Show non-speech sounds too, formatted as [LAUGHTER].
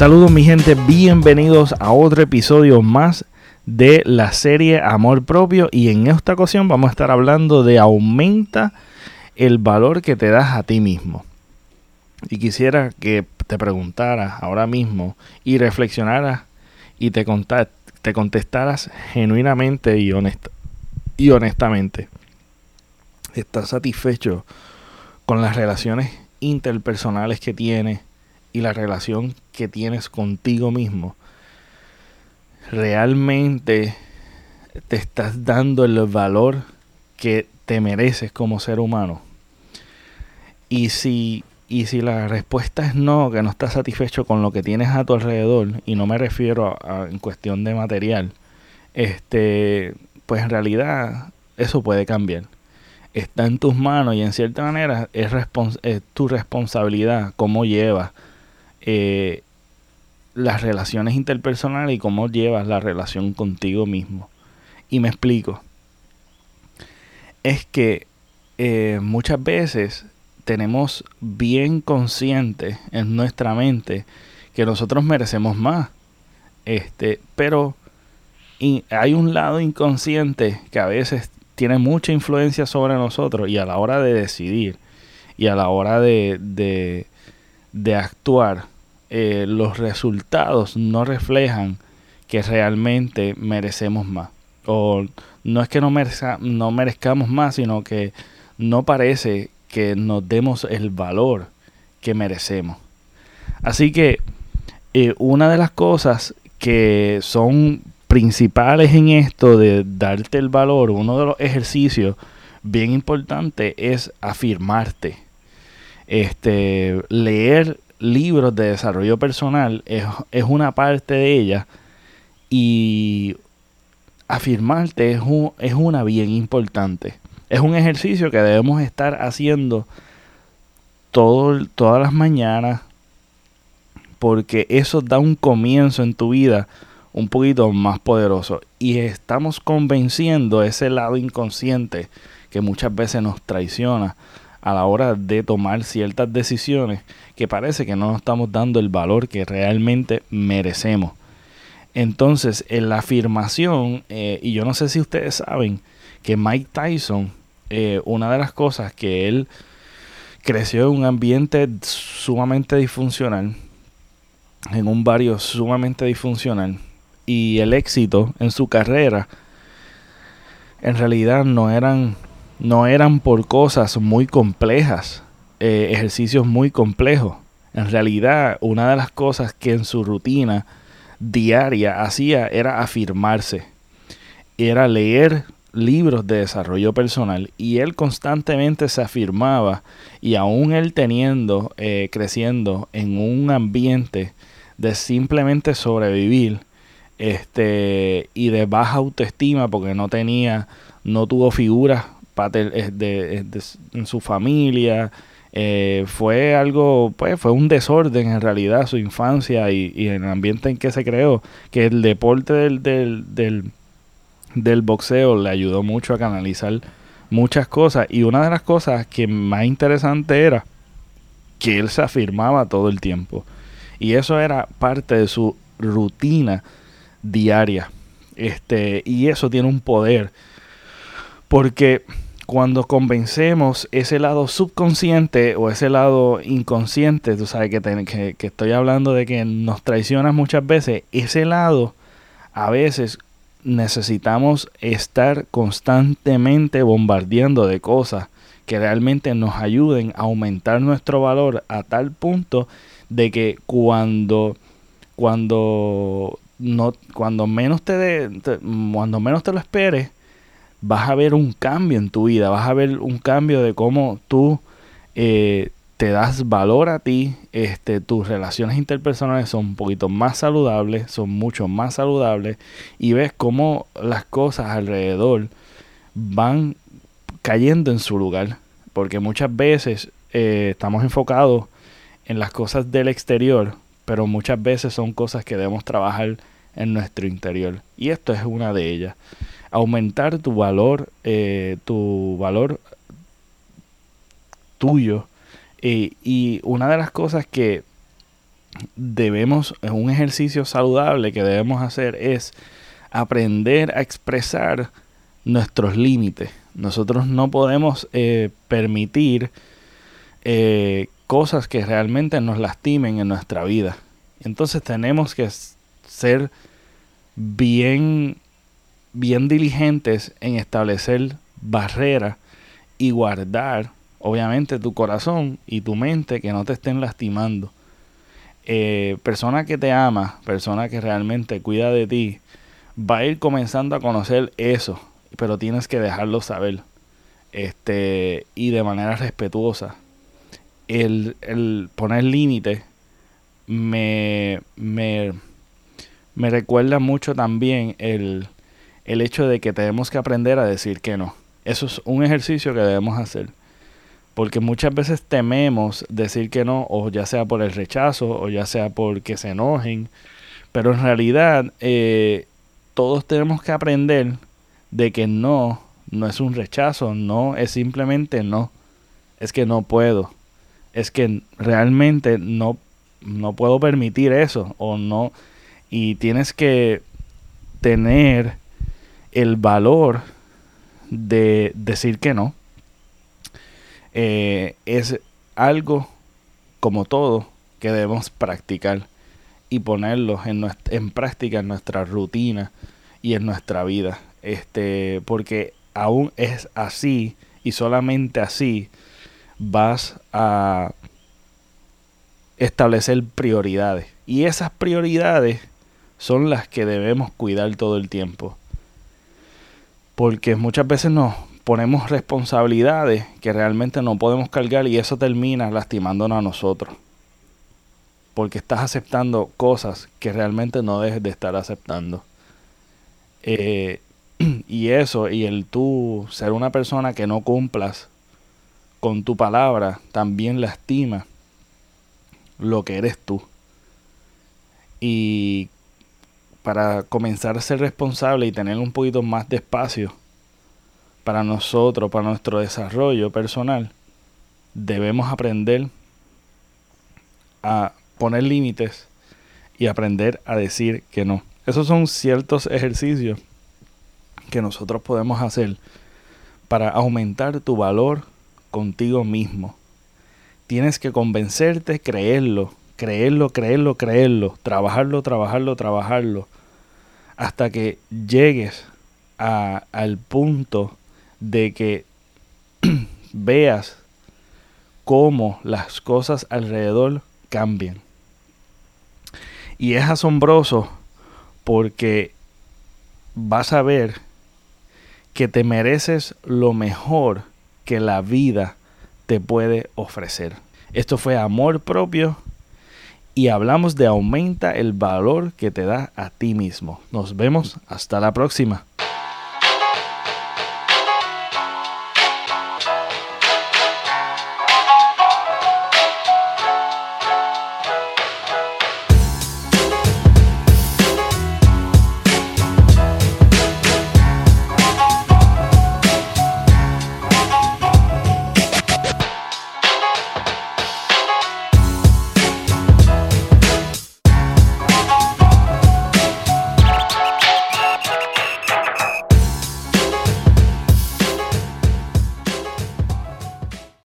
Saludos mi gente, bienvenidos a otro episodio más de la serie Amor Propio y en esta ocasión vamos a estar hablando de aumenta el valor que te das a ti mismo. Y quisiera que te preguntaras ahora mismo y reflexionaras y te, te contestaras genuinamente y, y honestamente. ¿Estás satisfecho con las relaciones interpersonales que tienes y la relación que tienes contigo mismo? ¿Realmente te estás dando el valor que te mereces como ser humano? Y si, y si la respuesta es no, que no estás satisfecho con lo que tienes a tu alrededor, y no me refiero a, en cuestión de material, este, pues en realidad eso puede cambiar está en tus manos y en cierta manera es, tu responsabilidad cómo llevas eh, las relaciones interpersonales y cómo llevas la relación contigo mismo. Y me explico. Es que eh, muchas veces tenemos bien consciente en nuestra mente que nosotros merecemos más. Este, pero hay un lado inconsciente que a veces tiene mucha influencia sobre nosotros y a la hora de decidir y a la hora de, de, actuar, eh, los resultados no reflejan que realmente merecemos más. O no es que no, no merezcamos más, sino que no parece que nos demos el valor que merecemos. Así que eh, una de las cosas que son principales en esto de darte el valor, uno de los ejercicios bien importante es afirmarte. Este, leer libros de desarrollo personal es, es una parte de ella y afirmarte es, un, es una bien importante. Es un ejercicio que debemos estar haciendo todas las mañanas porque eso da un comienzo en tu vida un poquito más poderoso. Y estamos convenciendo ese lado inconsciente que muchas veces nos traiciona a la hora de tomar ciertas decisiones que parece que no nos estamos dando el valor que realmente merecemos. Entonces, en la afirmación, eh, y yo no sé si ustedes saben que Mike Tyson, eh, una de las cosas que él creció en un ambiente sumamente disfuncional, en un barrio sumamente disfuncional, y el éxito en su carrera en realidad no eran no eran por cosas muy complejas, eh, ejercicios muy complejos. En realidad, una de las cosas que en su rutina diaria hacía era afirmarse, era leer libros de desarrollo personal y él constantemente se afirmaba y aún él teniendo, eh, creciendo en un ambiente de simplemente sobrevivir, este y de baja autoestima porque no tenía no tuvo figuras de, en su familia eh, fue algo pues fue un desorden en realidad su infancia y, y, el ambiente en que se creó que el deporte del, del, del, del boxeo le ayudó mucho a canalizar muchas cosas y una de las cosas que más interesante era que él se afirmaba todo el tiempo y eso era parte de su rutina diaria. Este, y eso tiene un poder. Porque cuando convencemos ese lado subconsciente o ese lado inconsciente, tú sabes que, que, que, estoy hablando de que nos traiciona muchas veces, ese lado a veces necesitamos estar constantemente bombardeando de cosas que realmente nos ayuden a aumentar nuestro valor a tal punto de que cuando, cuando no, cuando menos te, cuando menos te lo esperes, vas a ver un cambio en tu vida, vas a ver un cambio de cómo tú eh, te das valor a ti, este, tus relaciones interpersonales son un poquito más saludables, son mucho más saludables y ves cómo las cosas alrededor van cayendo en su lugar, porque muchas veces eh, estamos enfocados en las cosas del exterior, pero muchas veces son cosas que debemos trabajar en nuestro interior. Y esto es una de ellas. Aumentar tu valor, eh, tu valor tuyo. y una de las cosas que debemos, un ejercicio saludable que debemos hacer es aprender a expresar nuestros límites. Nosotros no podemos eh, permitir eh, cosas que realmente nos lastimen en nuestra vida. Entonces tenemos que ser bien, bien diligentes en establecer barreras y guardar, obviamente, tu corazón y tu mente que no te estén lastimando. Eh, persona que te ama, persona que realmente cuida de ti, va a ir comenzando a conocer eso, pero tienes que dejarlo saber. Este, y de manera respetuosa. El, el poner límites me, me, me, recuerda mucho también el, el hecho de que tenemos que aprender a decir que no. Eso es un ejercicio que debemos hacer. Porque muchas veces tememos decir que no, o ya sea por el rechazo, o ya sea porque se enojen. Pero en realidad eh, todos tenemos que aprender de que no, no es un rechazo, no es simplemente no. Es que no puedo. Es que realmente no, no puedo permitir eso o no. Y tienes que tener el valor de decir que no. Eh, es algo como todo que debemos practicar y ponerlos en, en práctica en nuestra rutina y en nuestra vida. Este, porque aún es así y solamente así vas a establecer prioridades. Y esas prioridades son las que debemos cuidar todo el tiempo. Porque muchas veces nos ponemos responsabilidades que realmente no podemos cargar y eso termina lastimándonos a nosotros porque estás aceptando cosas que realmente no debes de estar aceptando. Eh, [CLEARS THROAT] y eso, y el tú ser una persona que no cumplas con tu palabra, también lastima lo que eres tú. Y para comenzar a ser responsable y tener un poquito más de espacio para nosotros, para nuestro desarrollo personal, debemos aprender a poner límites y aprender a decir que no. Esos son ciertos ejercicios que nosotros podemos hacer para aumentar tu valor contigo mismo. Tienes que convencerte, creerlo, creerlo, creerlo, creerlo, trabajarlo, trabajarlo, trabajarlo, hasta que llegues a, al punto de que [CLEARS THROAT] veas cómo las cosas alrededor cambian. Y es asombroso porque vas a ver que te mereces lo mejor que la vida te puede ofrecer. Esto fue amor propio y hablamos de aumenta el valor que te da a ti mismo. Nos vemos hasta la próxima.